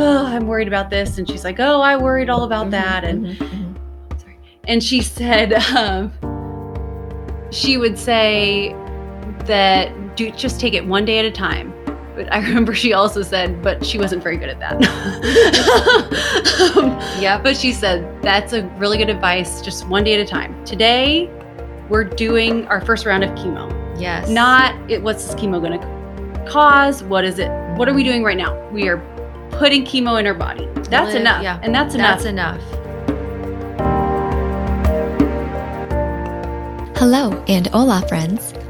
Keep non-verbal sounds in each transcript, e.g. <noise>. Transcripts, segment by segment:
oh, I'm worried about this. And she's like, oh, I worried all about Mhm, that. And mhm, mhm. and she said um, she would say that do just take it one day at a time but i <laughs> remember she also said but she wasn't very good at that <laughs> Um, Yep. but she said that's a really good advice just one day at a time today we're doing our first round of chemo Yes. not it, what's this chemo going to cause what is it what are we doing right now we are putting chemo in her body that's Live- enough yeah, and that's enough That's enough. Hello and hola, friends.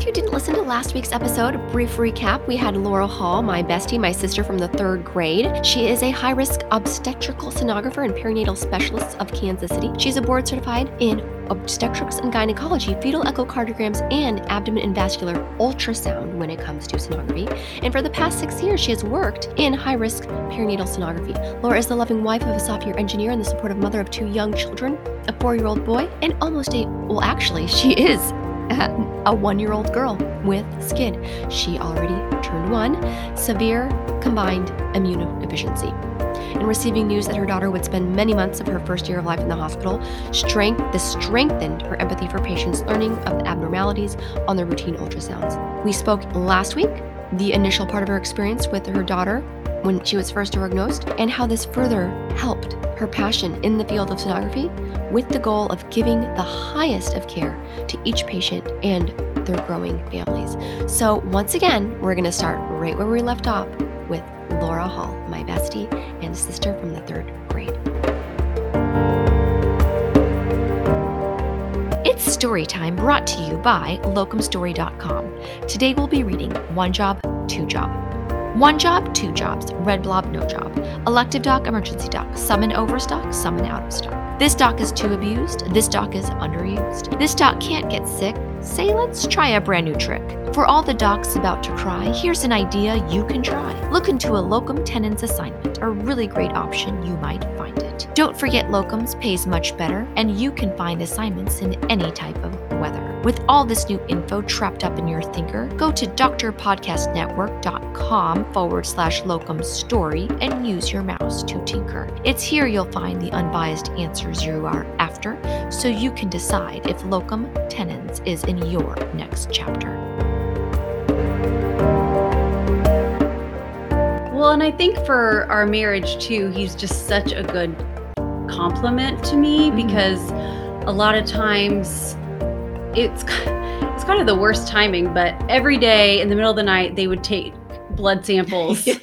If you didn't listen to last week's episode, brief recap, we had Laura Hall, my bestie, my sister from the third grade. She is a high risk obstetrical sonographer and perinatal specialist of Kansas City. She's a board certified in obstetrics and gynecology, fetal echocardiograms, and abdomen and vascular ultrasound when it comes to sonography. And for the past six years, she has worked in high risk perinatal sonography. Laura is the loving wife of a software engineer and the supportive mother of two young children, a four year old boy, and almost a, well, actually, she is <laughs> a one year old girl with SCID. She already turned one, severe combined immunodeficiency. And receiving news that her daughter would spend many months of her first year of life in the hospital, strength this strengthened her empathy for patients learning of the abnormalities on their routine ultrasounds. We spoke last week, the initial part of her experience with her daughter when she was first diagnosed, and how this further helped her passion in the field of sonography with the goal of giving the highest of care to each patient and their growing families. So, once again, we're going to start right where we left off with Laura Hall, my bestie and sister from the third grade. It's story time brought to you by locumstory.com. Today we'll be reading One Job, Two Job. One job, two jobs, red blob, no job. Elective doc, emergency doc, summon overstock, summon out of stock. This doc is too abused, this doc is underused. This doc can't get sick, say let's try a brand new trick. For all the docs about to cry, here's an idea you can try. Look into a locum tenens assignment, a really great option you might find it. Don't forget locums pays much better, and you can find assignments in any type of. With all this new info trapped up in your thinker, go to drpodcastnetwork.com forward slash locum story and use your mouse to tinker. It's here you'll find the unbiased answers you are after, so you can decide if locum tenens is in your next chapter. Well, and I think for our marriage too, he's just such a good compliment to me Mhm. because a lot of times it's it's kind of the worst timing, but every day in the middle of the night they would take blood samples. <laughs>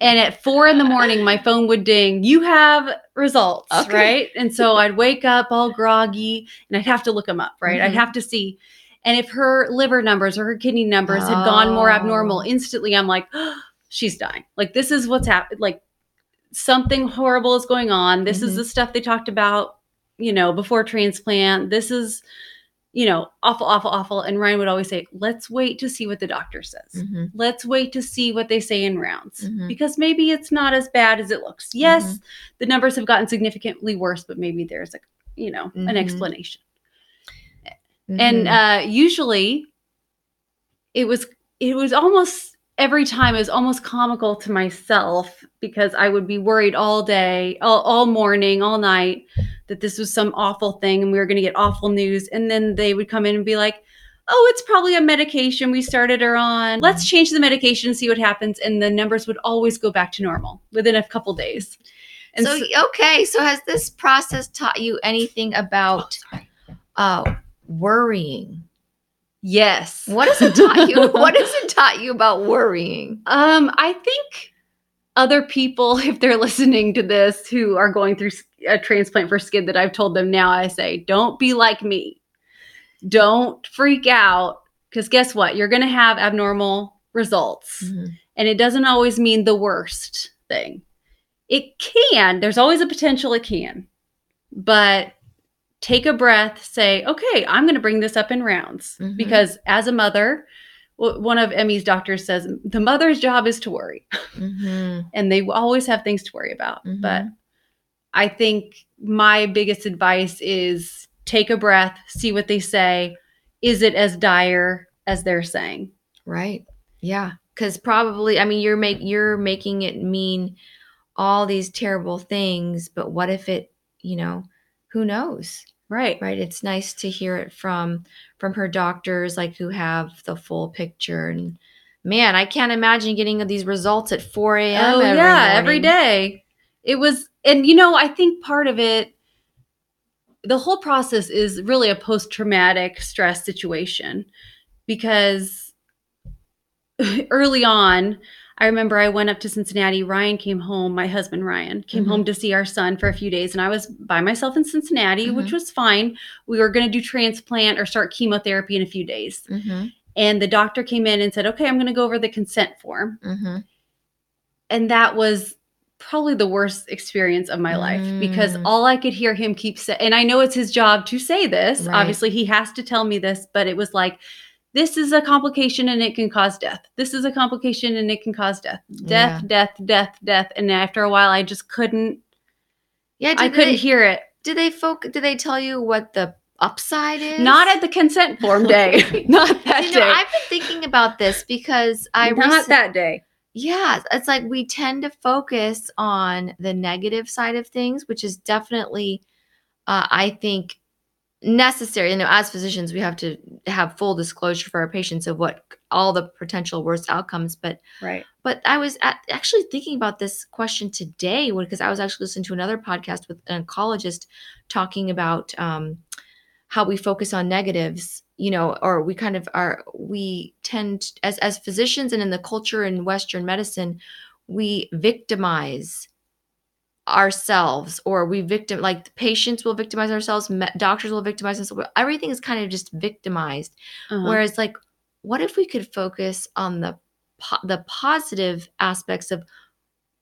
And at four in the morning my phone would ding. You have results Okay. right? And so i'd wake up all groggy and i'd have to look them up right? I'd Mhm. have to see. And if her liver numbers or her kidney numbers had gone more abnormal Oh. instantly i'm like she's dying. Like this is what's happened like something horrible is going on. This is Mhm. the stuff they talked about you know before transplant. This is you know awful awful awful and ryan would always say let's wait to see what the doctor says Mhm. let's wait to see what they say in rounds Mhm. because maybe it's not as bad as it looks. Yes, the numbers have gotten significantly worse, but maybe there's a you know an Mhm. explanation. And Mhm. uh, usually, it was it was almost every time it was almost comical to myself because I would be worried all day, all, all morning, all night that this was some awful thing and we were going to get awful news. And then they would come in and be like, oh, it's probably a medication we started her on. Let's change the medication, see what happens. And the numbers would always go back to normal within a couple days. And so, so- okay, so has this process taught you anything about uh worrying? Yes. <laughs> What has it taught you? <laughs> what has it taught you about worrying? Um, I think other people, <laughs> if they're listening to this, who are going through a transplant for SCID, that I've told them now, I say, don't be like me. Don't freak out, because guess what? You're going to have abnormal results. Mhm. And it doesn't always mean the worst thing. It can, there's always a potential it can. But take a breath, say, okay, I'm going to bring this up in rounds. Mhm. Because as a mother, w- one of Emmy's doctors says the mother's job is to worry, <laughs> Mhm. and they always have things to worry about. Mhm. But I think my biggest advice is take a breath, see what they say. Is it as dire as they're saying? Right. Yeah. Cause probably, I mean, you're make you're making it mean all these terrible things, but what if it, you know, who knows? Right. Right. It's nice to hear it from from her doctors, like who have the full picture. And man, I can't imagine getting these results at 4 a.m. Oh every yeah, every morning. day. It was, and you know, I think part of it, the whole process is really a post-traumatic stress situation because <laughs> early on, I remember I went up to Cincinnati. Ryan came home. My husband Ryan came Mhm. home to see our son for a few days, and I was by myself in Cincinnati, which Mhm. was fine. We were going to do transplant or start chemotherapy in a few days, Mhm, and the doctor came in and said, "Okay, I'm going to go over the consent form." mhm. and that was probably the worst experience of my life because Mm. all I could hear him keep saying, and I know it's his job to say this. Right. Obviously, he has to tell me this, but it was like, this is a complication and it can cause death. This is a complication and it can cause death. Death, death, death, death. And after a while, I just couldn't. Yeah. I couldn't they, hear it. Did they folk? Did they tell you what the upside is? Not at the consent form <laughs> day. <laughs> Not that You day. know, I've been thinking about this because I Not recent- that day. Yeah, it's like we tend to focus on the negative side of things, which is definitely, uh, I think, necessary. You know, as physicians, we have to have full disclosure for our patients of what all the potential worst outcomes. But Right. but I was at, actually thinking about this question today because I was actually listening to another podcast with an oncologist talking about um, how we focus on negatives, you know, or we kind of are, we tend, as, as physicians and in the culture in Western medicine, we victimize ourselves or we victim like the patients will victimize ourselves me- doctors will victimize themselves everything is kind of just victimized Uh-huh. Whereas, like, what if we could focus on the po- the positive aspects of,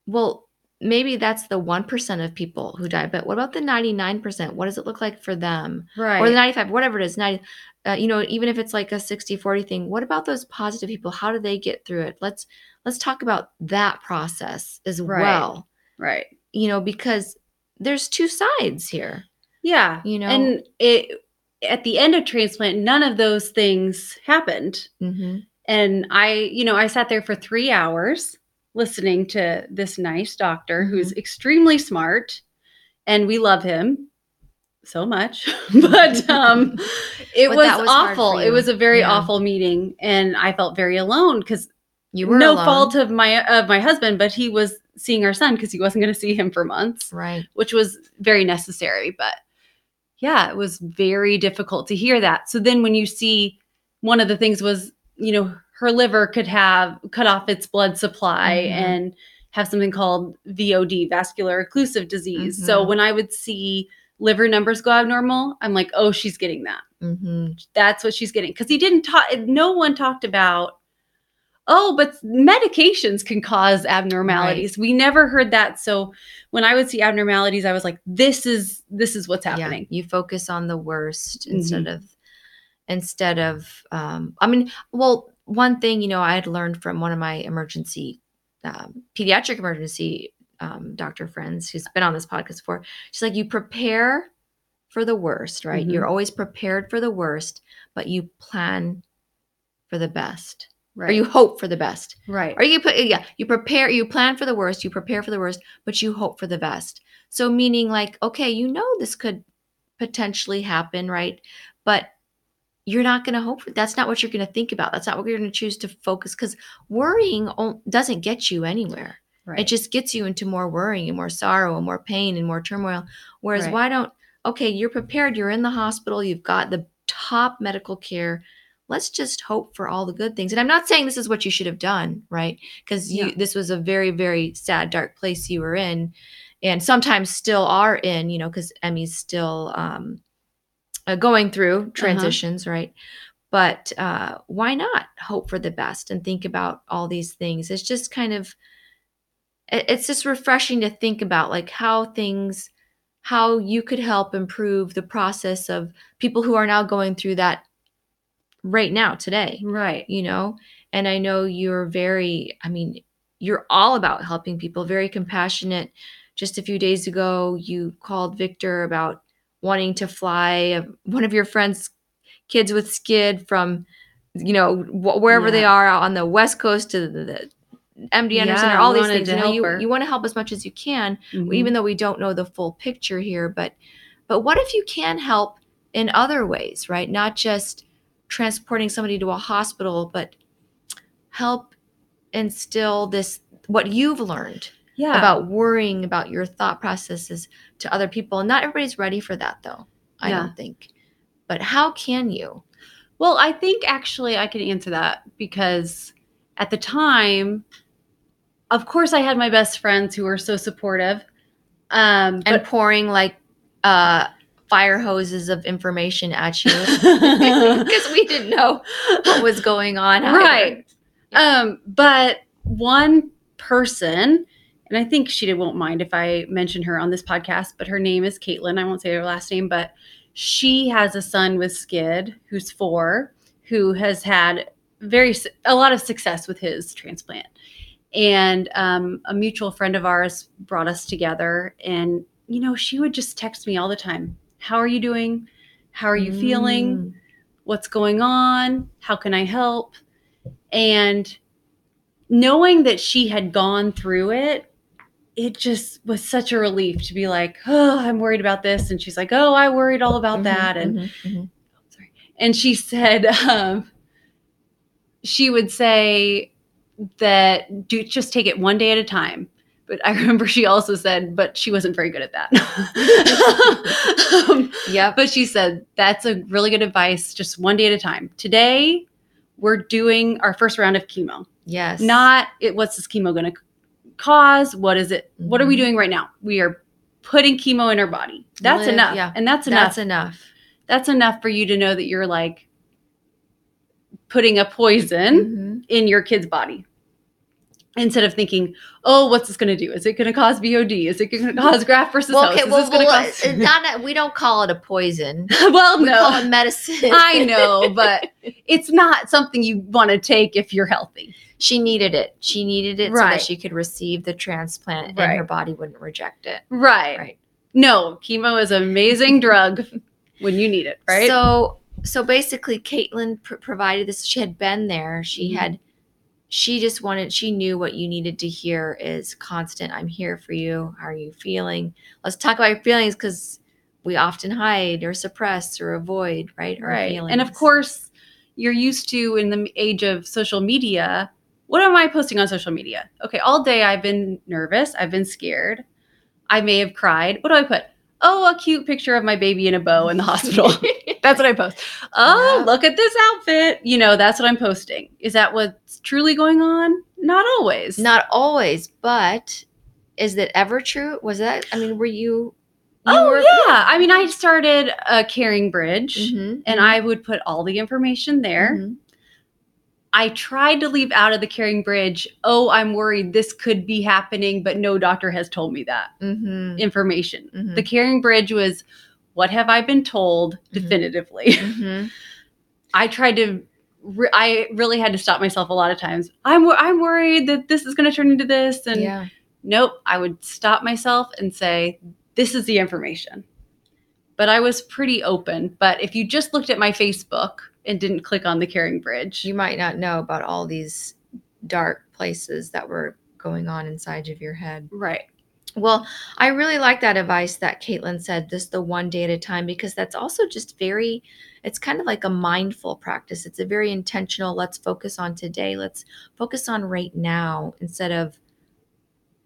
well, maybe that's the one percent of people who die, but what about the ninety nine percent? What does it look like for them, right. or the ninety five, whatever it is, ninety. Uh, you know, even if it's like a 60-40 thing, what about those positive people? How do they get through it? Let's let's talk about that process as Right. well. right. You know, because there's two sides here. Yeah. You know, And it at the end of transplant, none of those things happened. Mhm. And I, you know, I sat there for three hours listening to this nice doctor who's Mm-hmm. extremely smart and we love him so much. <laughs> but um <laughs> it But was, was awful. It was a very Yeah. awful meeting and I felt very alone because you were no alone. fault of my of my husband, but he was seeing our son because he wasn't going to see him for months right? which was very necessary. But yeah, it was very difficult to hear that. So then when you see one of the things was, you know, her liver could have cut off its blood supply Mhm. and have something called VOD, vascular occlusive disease. So Mhm. when I would see liver numbers go abnormal, I'm like, oh, she's getting that. Mm-hmm. That's what she's getting. Because he didn't talk, no one talked about, oh, but medications can cause abnormalities. We never heard that. So when I would see abnormalities, I was like, this is this is what's happening. Yeah, you focus on the worst Mhm. instead of instead of um I mean, well, one thing, you know, I had learned from one of my emergency um, pediatric emergency um, doctor friends who's been on this podcast before. She's like, you prepare for the worst, right? Mhm. You're always prepared for the worst, but you plan for the best. Right. Or you hope for the best. right. Or you put yeah, you prepare, you plan for the worst, you prepare for the worst, but you hope for the best. So meaning like, okay, you know this could potentially happen, right? But you're not going to hope for that's not what you're going to think about. That's not what you're going to choose to focus cuz worrying doesn't get you anywhere. right. It just gets you into more worrying and more sorrow and more pain and more turmoil. Whereas Right. why don't okay, you're prepared, you're in the hospital, you've got the top medical care. Let's just hope for all the good things. And I'm not saying this is what you should have done, right? Because you Yeah. this was a very, very sad, dark place you were in, and sometimes still are in, you know, because Emmy's still um uh, going through transitions, right? but uh, why not hope for the best and think about all these things? It's just kind of, it- it's just refreshing to think about like how things, how you could help improve the process of people who are now going through that right now today Right. you know? And i know you're very i mean you're all about helping people very compassionate. Just a few days ago you called victor about wanting to fly uh, one of your friends kids with SCID from you know wh- wherever they are out on the west coast to the, the MD Anderson Yeah, or all these things you know? you, you want to help as much as you can Mhm. even though we don't know the full picture here but but what if you can help in other ways right? Not just transporting somebody to a hospital but help instill this what you've learned yeah. about worrying about your thought processes to other people and not everybody's ready for that though i Yeah. don't think but how can you Well, I think actually I can answer that because at the time, of course, I had my best friends who were so supportive. Um, and pouring like uh fire hoses of information at you <laughs> <laughs> because we didn't know what was going on right. Um, but one person, and I think she won't mind if I mention her on this podcast, but her name is Caitlin. I won't say her last name, but she has a son with SCID who's four, who has had very a lot of success with his transplant. And um, a mutual friend of ours brought us together, and you know, she would just text me all the time. How are you doing? How are you feeling? Mm. what's going on how can i help and knowing that she had gone through it it just was such a relief to be like oh i'm worried about this and she's like oh i worried all about Mhm, that and mhm, mhm. and she said um, she would say that do just take it one day at a time but i <laughs> remember she also said but she wasn't very good at that. Um, <laughs> <laughs> yep. But she said that's a really good advice just one day at a time. Today we're doing our first round of chemo. Yes. Not it what's this chemo going to cause? What is it what are we Mhm. doing right now? We are putting chemo in our body. That's Live- enough yeah. and that's enough that's enough. that's enough for you to know that you're like putting a poison Mhm. in your kid's body instead of thinking oh what's this going to do is it going to cause VOD is it going to cause graft versus well, host okay, is well, this going to well, cause uh, not, we don't call it a poison. <laughs> well We call no it medicine. <laughs> i know but it's not something you want to take if you're healthy she needed it. She needed it so Right. that she could receive the transplant and Right. her body wouldn't reject it. right Right. no chemo is an amazing drug when you need it right So, so basically, Caitlin pr- provided this. She had been there. She Mhm. had, she just wanted. She knew what you needed to hear is constant. I'm here for you. How are you feeling? Let's talk about your feelings because we often hide or suppress or avoid, right? Our right feelings. and of course you're used to in the age of social media what am i posting on social media okay all day i've been nervous i've been scared i may have cried what do i put oh a cute picture of my baby in a bow in the <laughs> hospital that's what i post oh Yeah. look at this outfit you know that's what i'm posting is that what's truly going on not always Not always, but is that ever true? Was that? I mean, were you? you oh were, yeah i mean i started a CaringBridge Mhm, and i would put all the information there mhm. I tried to leave out of the CaringBridge, oh, I'm worried this could be happening, but no doctor has told me that Mhm, information. mhm. The CaringBridge was what have I been told Mhm. definitively? <laughs> Mhm. I tried to re- I really had to stop myself a lot of times. I'm I'm worried that this is going to turn into this and yeah. nope, I would stop myself and say this is the information. But I was pretty open, but if you just looked at my Facebook and didn't click on the CaringBridge, You might not know about all these dark places that were going on inside of your head. right. Well, I really like that advice that Caitlin said, just the one day at a time, because that's also just very, it's kind of like a mindful practice. It's a very intentional, let's focus on today. Let's focus on right now instead of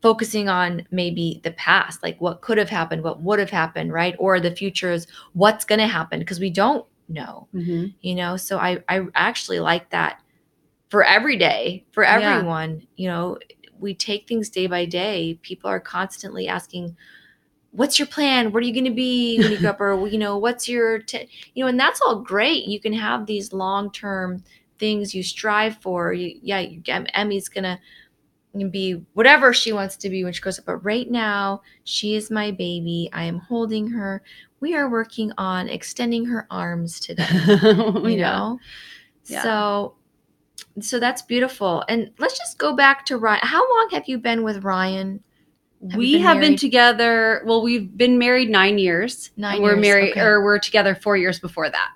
focusing on maybe the past, like what could have happened, what would have happened, right? Or the future is what's going to happen because we don't know, Mhm. you know? So I, I actually like that for every day, for Yeah. everyone, you know, we take things day by day. People are constantly asking, what's your plan? What are you going to be when you grow up? Or, you know, what's your, t-? you know, and that's all great. You can have these long term things you strive for. You, yeah, you, Emmy's going to be whatever she wants to be when she grows up. But right now, she is my baby. I am holding her. We are working on extending her arms today <laughs> oh, you Yeah. know Yeah. so so that's beautiful and let's just go back to ryan how long have you been with ryan Have we been have been together. Well, we've been married nine years. Nine we're years, married, okay. or we're together four years before that.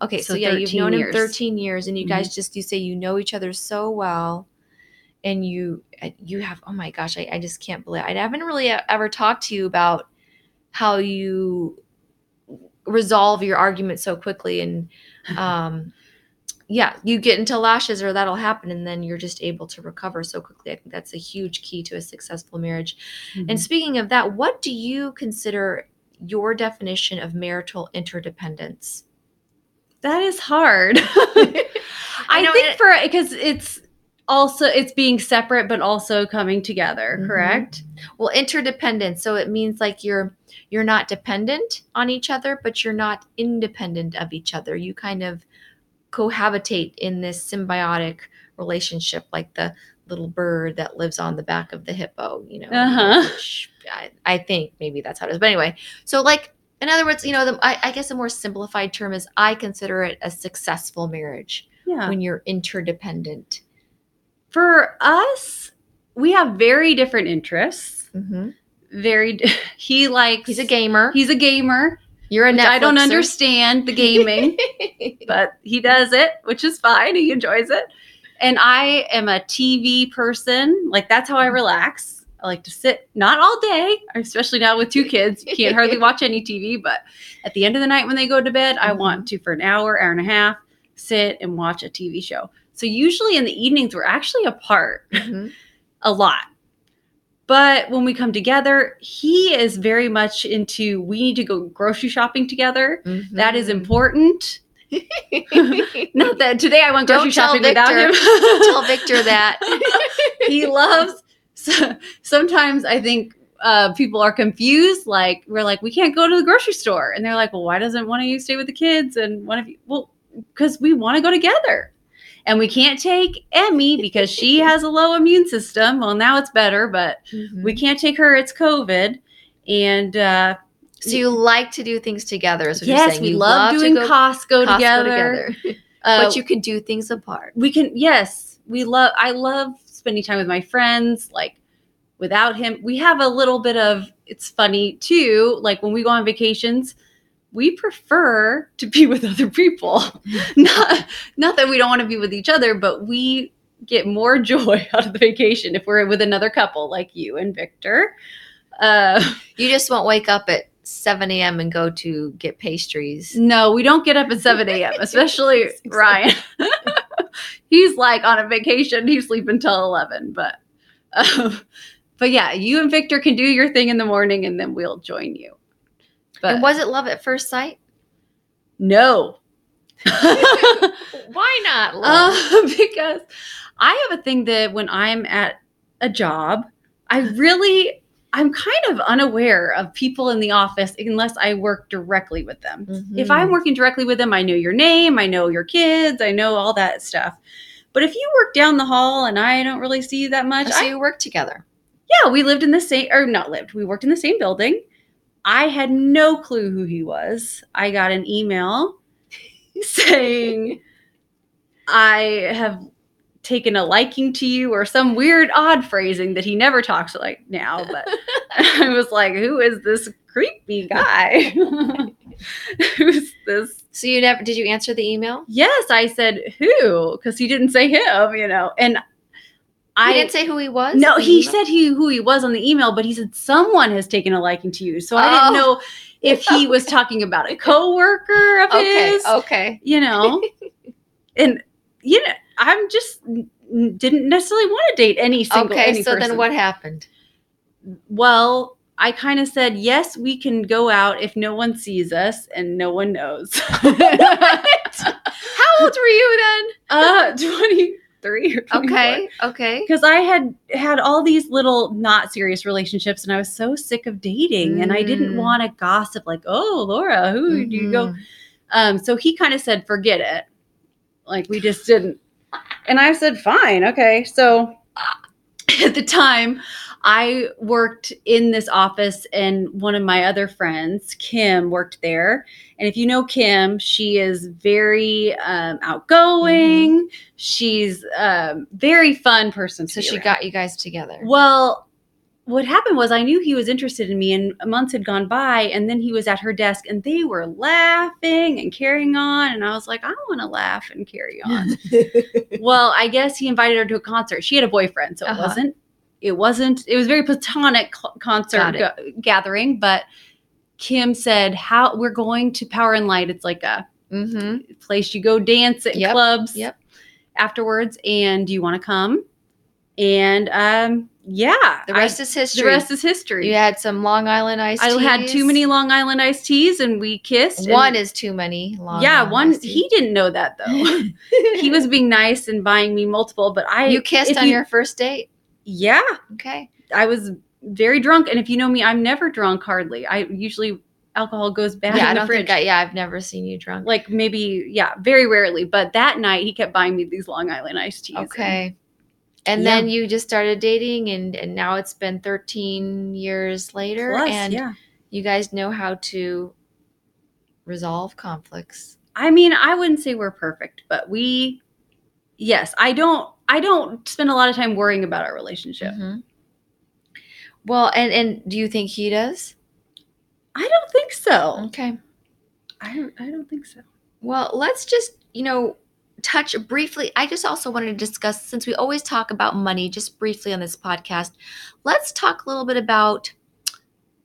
okay so, So yeah you've 13 known him 13 years and you Mhm. guys just you say you know each other so well and you uh, you have oh my gosh i, I just can't believe i haven't really ever talked to you about how you resolve your argument so quickly and um yeah you get into lashes or that'll happen and then you're just able to recover so quickly i think that's a huge key to a successful marriage Mm-hmm. and speaking of that what do you consider your definition of marital interdependence that is hard. <laughs> <laughs> I, know, think and- for because it's also it's being separate but also coming together. Mhm. Correct. well interdependence so it means like you're you're not dependent on each other but you're not independent of each other you kind of cohabitate in this symbiotic relationship like the little bird that lives on the back of the hippo you know Uh-huh. I, I think maybe that's how it is but anyway so like in other words you know the, I, I guess a more simplified term is i consider it a successful marriage Yeah. when you're interdependent For us, we have very different interests. mm-hmm. Very. <laughs> He likes. he's a gamer He's a gamer. You're a which I don't understand the <laughs> gaming. but he does it, which is fine. He enjoys it. And I am a TV person. Like that's how I relax. I like to sit not all day, especially now with two kids. You can't hardly watch any TV, but at the end of the night when they go to bed, I Mhm. want to for an hour, hour and a half, sit and watch a TV show. So usually in the evenings we're actually apart Mhm. <laughs> a lot. But when we come together, he is very much into we need to go grocery shopping together. That is Mhm. important. <laughs> Not that today I went grocery shopping without Victor. him. Tell <laughs> Victor that. <laughs> he loves. So, sometimes I think uh, people are confused. Like we're like, we can't go to the grocery store, and they're like, well, why doesn't one of you stay with the kids and one of you? Well, because we want to go together, and we can't take Emmy because she has a low immune system. Well, now it's better, but we can't take her. It's COVID, and uh, so you like to do things together. Is what you're yes, saying. we love, to doing go Costco, Costco together. <laughs> <laughs> Uh, but you can do things apart. we can yes we love i love spending time with my friends like without him we have a little bit of it's funny too like when we go on vacations we prefer to be with other people <laughs> not not that we don't want to be with each other but we get more <laughs> joy out of the vacation if we're with another couple like you and victor uh <laughs> You just won't wake up at 7 a.m. and go to get pastries. no we don't get up at 7 a.m especially ryan he's like on a vacation he's sleeping till 11 but um, but yeah you and victor can do your thing in the morning and then we'll join you but and was it love at first sight? no <laughs> Why not love? uh, <laughs> because i have a thing that when i'm at a job i really i'm kind of unaware of people in the office unless i work directly with them if Mhm. I'm working directly with them, I know your name, I know your kids, I know all that stuff. But if you work down the hall and I don't really see you that much, so I, you work together. yeah, we lived in the same, or not lived, we worked in the same building. I had no clue who he was. I got an email <laughs> saying, I have taken a liking to you, or some weird, odd phrasing that he never talks like now. But <laughs> <laughs> I was like, who is this creepy guy? Who's this So you never did you answer the email? Yes, I said who because he didn't say him, you know. And I I didn't say who he was. no, he email? said he who he was on the email, but he said someone has taken a liking to you. So I Oh. didn't know if he was <laughs> talking about a coworker of Okay. his, Okay. you know. <laughs> and you know, I'm just didn't necessarily want to date any single. Okay. any So then what happened? Well. I kind of said, yes, we can go out if no one sees us and no one knows. <laughs> How old were you then? Uh, 20, 23 or <laughs> 24. Okay. Okay. because I had had all these little not serious relationships, and I was so sick of dating, and I didn't Mm. want to gossip like, "Oh, Laura, who do you go?" Mhm. Um, so he kind of said, "Forget it," like we just didn't. And I said, "Fine, okay." So at the time, I worked in this office, and one of my other friends, Kim, worked there. And if you know Kim, she is very um, outgoing. She's um, very fun person. So she around. got you guys together. Well, what happened was I knew he was interested in me, and months had gone by, and then he was at her desk, and they were laughing and carrying on, and I was like, I want to laugh and carry on. <laughs> well, I guess he invited her to a concert. She had a boyfriend, so Uh-huh. it wasn't. It wasn't. It was very platonic concert ga- gathering, but Kim said, "How we're going to Power and Light. It's like a mm-hmm. place you go dance at Yep, clubs yep. afterwards and do you want to come and um yeah The I- rest is history. the rest is history You had some Long Island iced i had too many long island iced teas and we kissed One is too many. Long yeah Island one teas. he didn't know that though <laughs> he was being nice and buying me multiple but i You kissed on you- your first date. Yeah Okay. i was very drunk and if you know me i'm never drunk hardly i usually alcohol goes bad yeah, in I the don't fridge think I. Yeah, I've never seen you drunk. like maybe yeah very rarely but that night he kept buying me these long island iced teas and- Okay. And Yeah. then you just started dating, and and now it's been 13 years later, Plus, and yeah you guys know how to resolve conflicts. I mean, I wouldn't say we're perfect, but we yes, I don't I don't spend a lot of time worrying about our relationship. Mhm. Well, and and do you think he does? I don't think so. Okay. I don't I don't think so. Well, let's just, you know, touch briefly. I just also wanted to discuss, since we always talk about money just briefly on this podcast, let's talk a little bit about,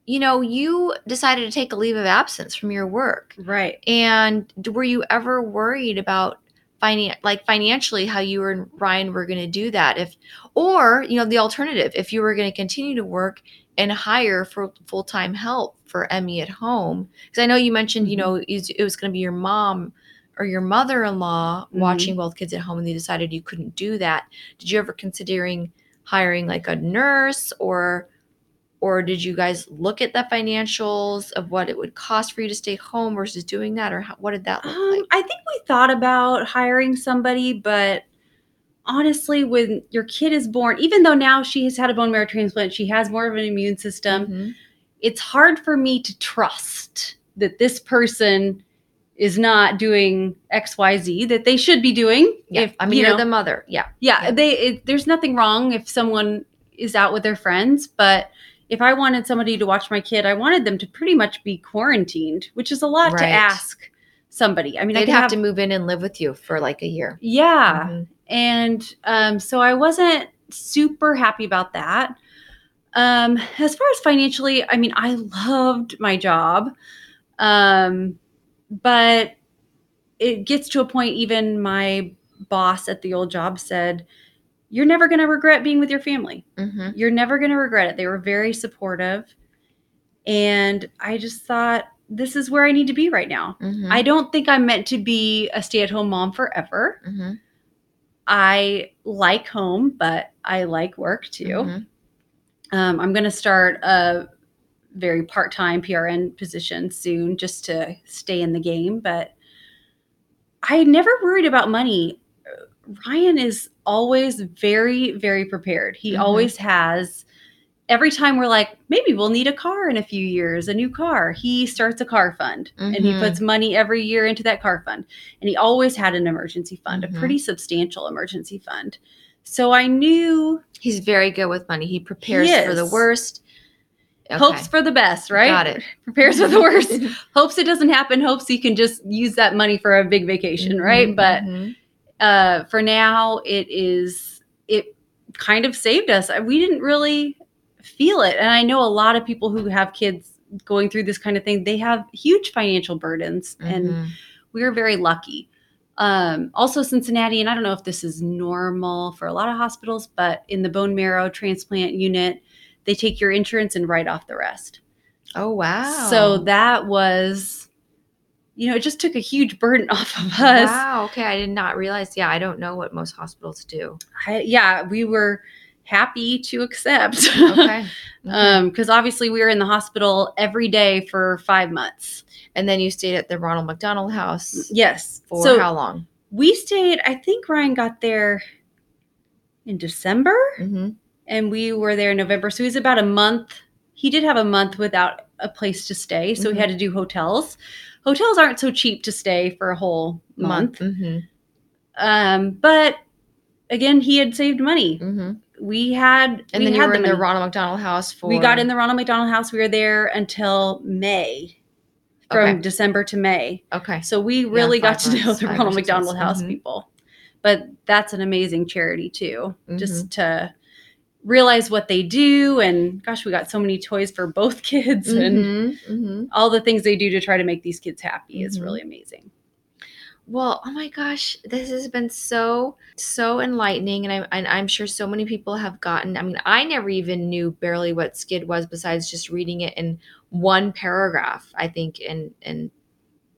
you know, you decided to take a leave of absence from your work. Right. And were you ever worried about finan- like financially how you and Ryan were going to do that if or you know the alternative if you were going to continue to work and hire for full-time help for Emmy at home because I know you mentioned you Mhm. know it was, going to be your mom or your mother-in-law Mhm. watching both kids at home and they decided you couldn't do that did you ever considering hiring like a nurse or or did you guys look at the financials of what it would cost for you to stay home versus doing that or how, what did that look Um, like I think we thought about hiring somebody, but honestly, when your kid is born, even though now she has had a bone marrow transplant, she has more of an immune system. Mhm. It's hard for me to trust that this person is not doing X, Y, Z that they should be doing. yeah if, i mean you are know, the mother yeah yeah, Yeah. they it, there's nothing wrong if someone is out with their friends but if i wanted somebody to watch my kid i wanted them to pretty much be quarantined which is a lot to ask somebody. I mean i they'd could have, to move in and live with you for like a year. Yeah. Mhm. and um, so i wasn't super happy about that. Um, as far as financially i mean i loved my job um, but it gets to a point even my boss at the old job said you're never going to regret being with your family Mhm. you're never going to regret it they were very supportive and i just thought this is where i need to be right now Mhm. i don't think i'm meant to be a stay-at-home mom forever Mhm. I like home, but I like work too. Mhm. Um, I'm going to start a very part time PRN position soon just to stay in the game. But I never worried about money. Ryan is always very, very prepared. He Mhm. always has. Every time we're like, maybe we'll need a car in a few years, a new car, he starts a car fund and he Mhm. puts money every year into that car fund. And he always had an emergency fund, Mhm. a pretty substantial emergency fund. So I knew he's very good with money he prepares He for the worst hopes for the best, right? got it <laughs> Prepares for the worst. <laughs> hopes it doesn't happen. Hopes he can just use that money for a big vacation, right? Mhm, But mhm. Uh, for now, it is it kind of saved us. We didn't really feel it, and I know a lot of people who have kids going through this kind of thing. They have huge financial burdens, and Mhm. we were very lucky. Um, also, Cincinnati, and I don't know if this is normal for a lot of hospitals, but in the bone marrow transplant unit, they take your insurance and write off the rest. oh wow So that was you know, it just took a huge burden <laughs> off of us. Wow. Okay. I did not realize. Yeah. I don't know what most hospitals do. I, yeah, we were happy to accept. <laughs> Okay. um, because obviously we were in the hospital every day for five months. and then you stayed at the Ronald McDonald House Yes. for so how long? we stayed, I think Ryan got there in December Mm-hmm. and we were there in November. So he was about a month. He did have a month without a place to stay. So Mhm. he had to do hotels. Hotels aren't so cheap to stay for a whole month. Mm-hmm. Um, but again, he had saved money. Mm-hmm. We had, And we then you had were in the. Ronald McDonald House for. We got in the Ronald McDonald House. We were there until May, from Okay. December to May. Okay. So we really got five to know months, the Ronald McDonald. House Mhm. people. But that's an amazing charity too, Mm-hmm. just to realize what they do. And gosh, we got so many toys for both <laughs> kids and Mm-hmm. Mm-hmm. all the things they do to try to make these kids happy is Mhm. really amazing. Well, oh my gosh, this has been so so enlightening, and I'm and I'm sure so many people have gotten. I mean, I never even knew barely what SCID was besides just reading it in one paragraph. I think in in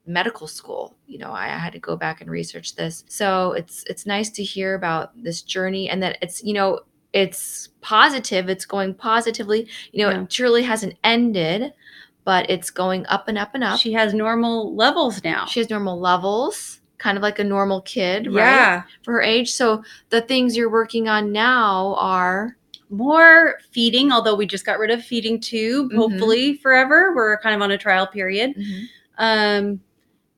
medical school, you know, I, I had to go back and research this. So it's it's nice to hear about this journey and that it's you know it's positive. It's going positively. You know, Yeah. it truly hasn't ended, but it's going up and up and up. She has normal levels now. She has normal levels, kind of like a normal kid, right? yeah. For her age. So the things you're working on now are More feeding, although we just got rid of feeding tube, Mhm. hopefully forever. We're kind of on a trial period. Um,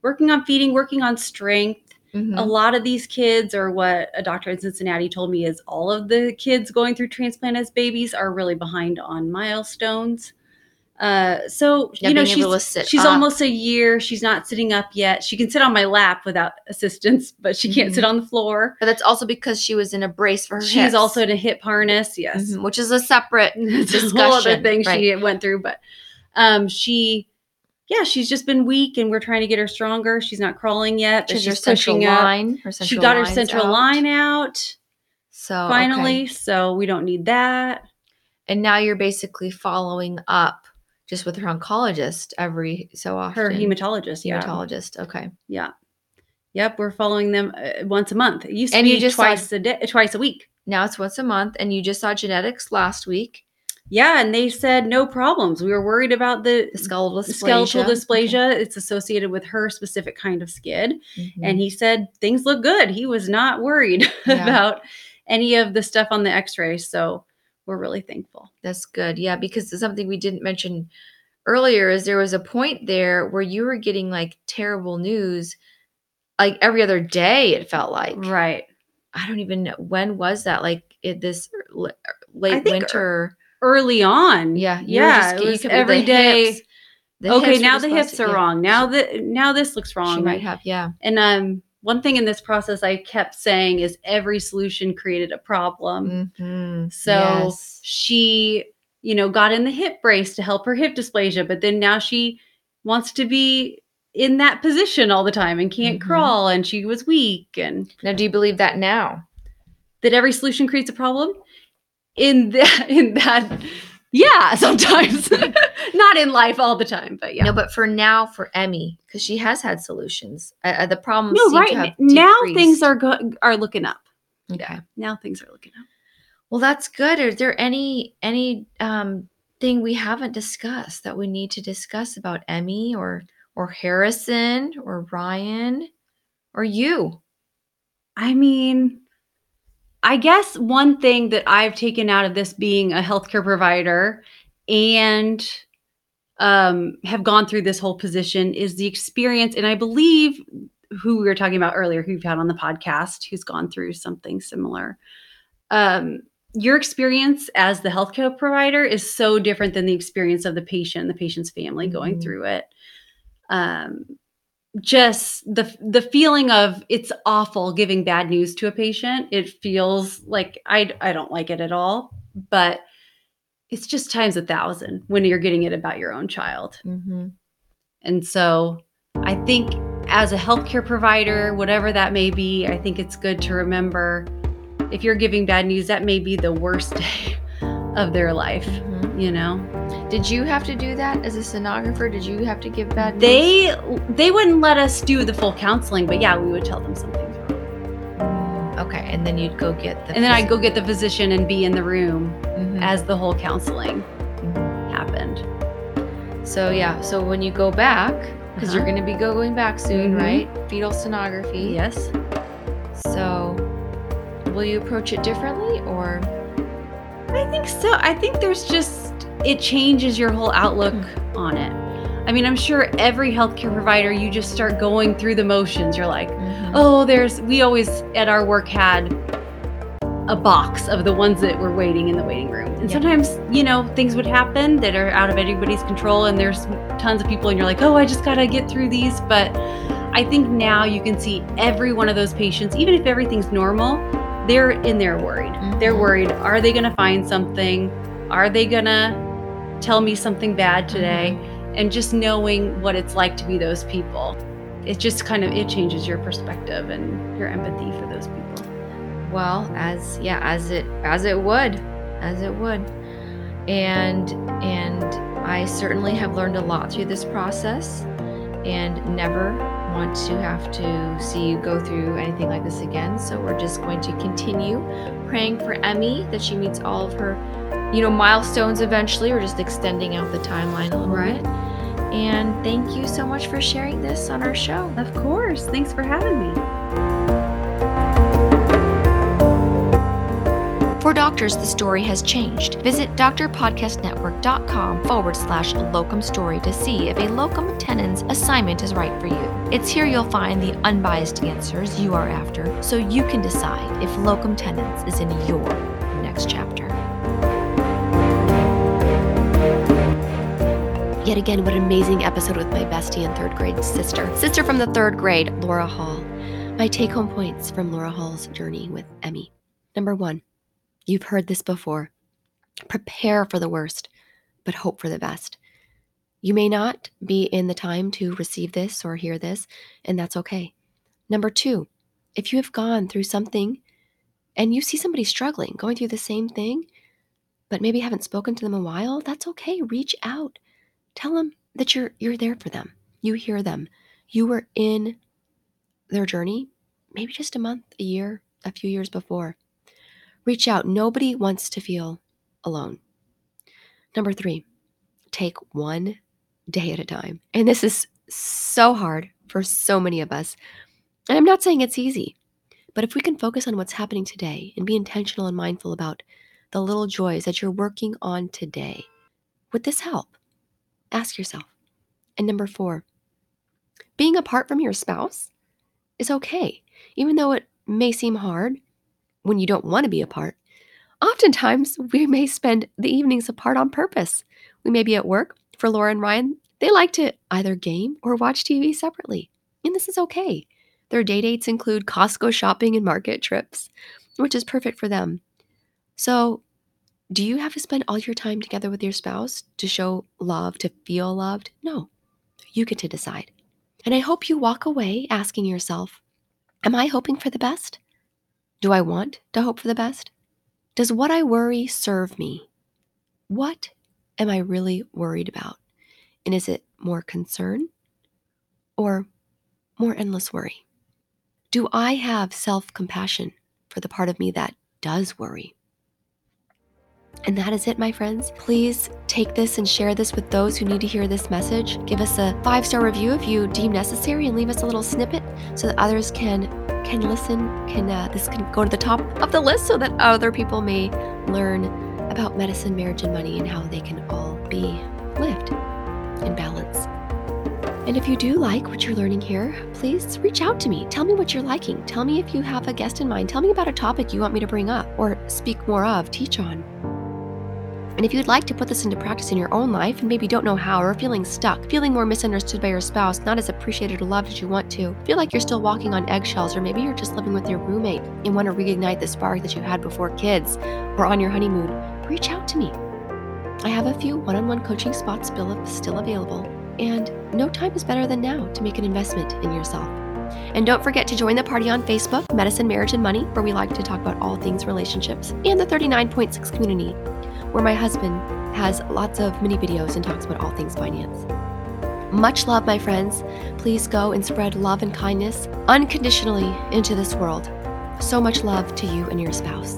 working on feeding, working on strength. Mhm. A lot of these kids, or what a doctor in Cincinnati told me, is all of the kids going through transplant as babies are really behind on milestones. Uh, so Yeah, you know being able to she's she's up. almost a year. She's not sitting up yet. She can sit on my lap without <laughs> assistance, but she can't Mhm. sit on the floor. But that's also because she was in a brace for her She's hips. also in a hip harness. Yes, Mhm, which is a separate <laughs> a whole other discussion, thing right. she went through. But um, she, yeah, she's just been weak, and we're trying to get her stronger. She's not crawling yet, She but has her she's central pushing up. line. Her She got her central out. line out So okay. finally, so we don't need that. and now you're basically following up just with her oncologist every so often. Her hematologist, yeah, hematologist. Okay. yeah, yep. We're following them uh, once a month. It used to And be you just saw- twice a day, twice a week. Now it's once a month, and you just saw genetics last week. Yeah, and they said no problems. We were worried about the, skeletal dysplasia. skeletal dysplasia. It's associated with her specific kind of SCID. Okay. And he said things look good. He was not worried <laughs> Yeah. about any of the stuff on the x-ray. So we're really thankful. That's good. Yeah, because something we didn't mention earlier is there was a point there where you were getting like terrible news like every other day it felt like. Right. I don't even know when was that like it, this late think er winter. Early on. Yeah, Yeah. just- it was every day. okay, now the hips are yeah. wrong. Now that now this looks wrong. She might have, yeah. And um one thing in this process I kept saying is every solution created a problem. Mhm. So Yes. she, you know, got in the hip brace to help her hip dysplasia, but then now she wants to be in that position all the time and can't Mhm. crawl and she was weak and now do you believe that now? that every solution creates a problem in that <laughs> in that yeah <laughs> sometimes <laughs> not in life all the time but yeah No, but for now, for Emmy, because she has had solutions. Uh, uh, the problems no seem right to have now things are go- are looking up okay. now things are looking up Well, that's good. Is there any any um thing we haven't discussed that we need to discuss about Emmy or or Harrison or Ryan or you? I mean, I guess one thing that I've taken out of this being a healthcare provider and um, have gone through this whole position is the experience. And I believe who we were talking about earlier, who you've had on the podcast, who's gone through something similar. Um, your experience as the healthcare provider is so different than the experience of the patient, the patient's family going Mhm. through it. Um, just the the feeling of it's awful giving bad news to a patient it feels like i i don't like it at all but it's just times a thousand when you're getting it about your own child Mm-hmm. and so i think as a healthcare provider whatever that may be i think it's good to remember if you're giving bad news that may be the worst <laughs> day of their life Mm-hmm. you know Did you have to do that as a sonographer? Did you have to give bad news? They they wouldn't let us do the full counseling, but yeah, we would tell them something's wrong. Mm, Okay, and then you'd go get the. And then I'd go get the physician and be in the room Mhm, as the whole counseling mhm. happened. So yeah, so when you go back, because you're Uh-huh. going to be going back soon, Mhm. right? Fetal sonography. Yes. So, will you approach it differently, or I think so. I think there's just it changes your whole outlook Hmm. on it. I mean, I'm sure every healthcare provider you just start going through the motions. You're like, Mm-hmm. oh, there's we always at our work had a box of the ones that were waiting in the waiting room. And Yeah. sometimes, you know, things would happen that are out of anybody's control and there's tons of people and you're like, "Oh, I just got to get through these." But I think now you can see every one of those patients, even if everything's normal, they're in there worried. They're Mhm. worried, are they going to find something? Are they going to tell me something bad today? And just knowing what it's like to be those people. It just kind of it changes your perspective and your empathy for those people. well, as yeah, as it as it would, as it would, and and I certainly have learned a lot through this process, and never want to have to see you go through anything like this again. So we're just going to continue praying for Emmy that she meets all of her, you know, milestones eventually. We're just extending out the timeline a little Right. bit. And thank you so much for sharing this on our show. Of course. Thanks for having me. For doctors, the story has changed. Visit drpodcastnetwork.com forward slash locum story to see if a locum tenens assignment is right for you. It's here you'll find the unbiased answers you are after so you can decide if locum tenens is in your next chapter. Yet again, what an amazing episode with my bestie and third grade sister. Sister from the third grade, Laura Hall. My take home points from Laura Hall's journey with Emmy. Number one, you've heard this before. Prepare for the worst, but hope for the best. You may not be in the time to receive this or hear this, and that's okay. Number two, if you have gone through something and you see somebody struggling, going through the same thing, but maybe haven't spoken to them a while, that's okay. Reach out. Tell them that you're you're there for them. You hear them. You were in their journey maybe just a month a year a few years before. Reach out. Nobody wants to feel alone. Number 3 take one day at a time and this is so hard for so many of us and i'm not saying it's easy but if we can focus on what's happening today and be intentional and mindful about the little joys that you're working on today would this help Ask yourself. And number four, being apart from your spouse is okay, even though it may seem hard when you don't want to be apart. Oftentimes, we may spend the evenings apart on purpose. We may be at work. For Laura and Ryan, they like to either game or watch TV separately, and this is okay. Their day dates include Costco shopping and market trips, which is perfect for them. So, do you have to spend all your time together with your spouse to show love, to feel loved? No. You get to decide. And I hope you walk away asking yourself Am I hoping for the best? Do I want to hope for the best? Does what I worry serve me? What am I really worried about? And is it more concern or more endless worry? Do I have self compassion for the part of me that does worry? And that is it, my friends. Please take this and share this with those who need to hear this message. Give us a five star review if you deem necessary, and leave us a little snippet so that others can can listen. Can uh, this can go to the top of the list so that other people may learn about medicine, marriage, and money, and how they can all be lived in balance. And if you do like what you're learning here, please reach out to me. Tell me what you're liking. Tell me if you have a guest in mind. Tell me about a topic you want me to bring up or speak more of, teach on. And if you'd like to put this into practice in your own life and maybe don't know how or feeling stuck, feeling more misunderstood by your spouse, not as appreciated or loved as you want to, feel like you're still walking on eggshells, or maybe you're just living with your roommate and want to reignite the spark that you had before kids or on your honeymoon, reach out to me. I have a few one on one coaching spots still, still available, and no time is better than now to make an investment in yourself. And don't forget to join the party on Facebook, Medicine, Marriage, and Money, where we like to talk about all things relationships, and the 39.6 community where my husband has lots of mini videos and talks about all things finance. Much love, my friends. Please go and spread love and kindness unconditionally into this world. So much love to you and your spouse.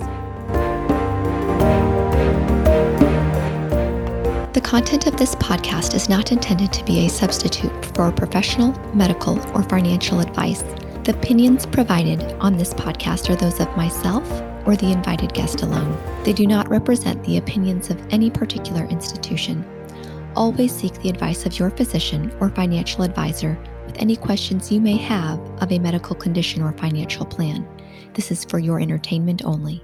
The content of this podcast is not intended to be a substitute for professional, medical, or financial advice. The opinions provided on this podcast are those of myself or the invited guest alone. They do not represent the opinions of any particular institution. Always seek the advice of your physician or financial advisor with any questions you may have of a medical condition or financial plan. This is for your entertainment only.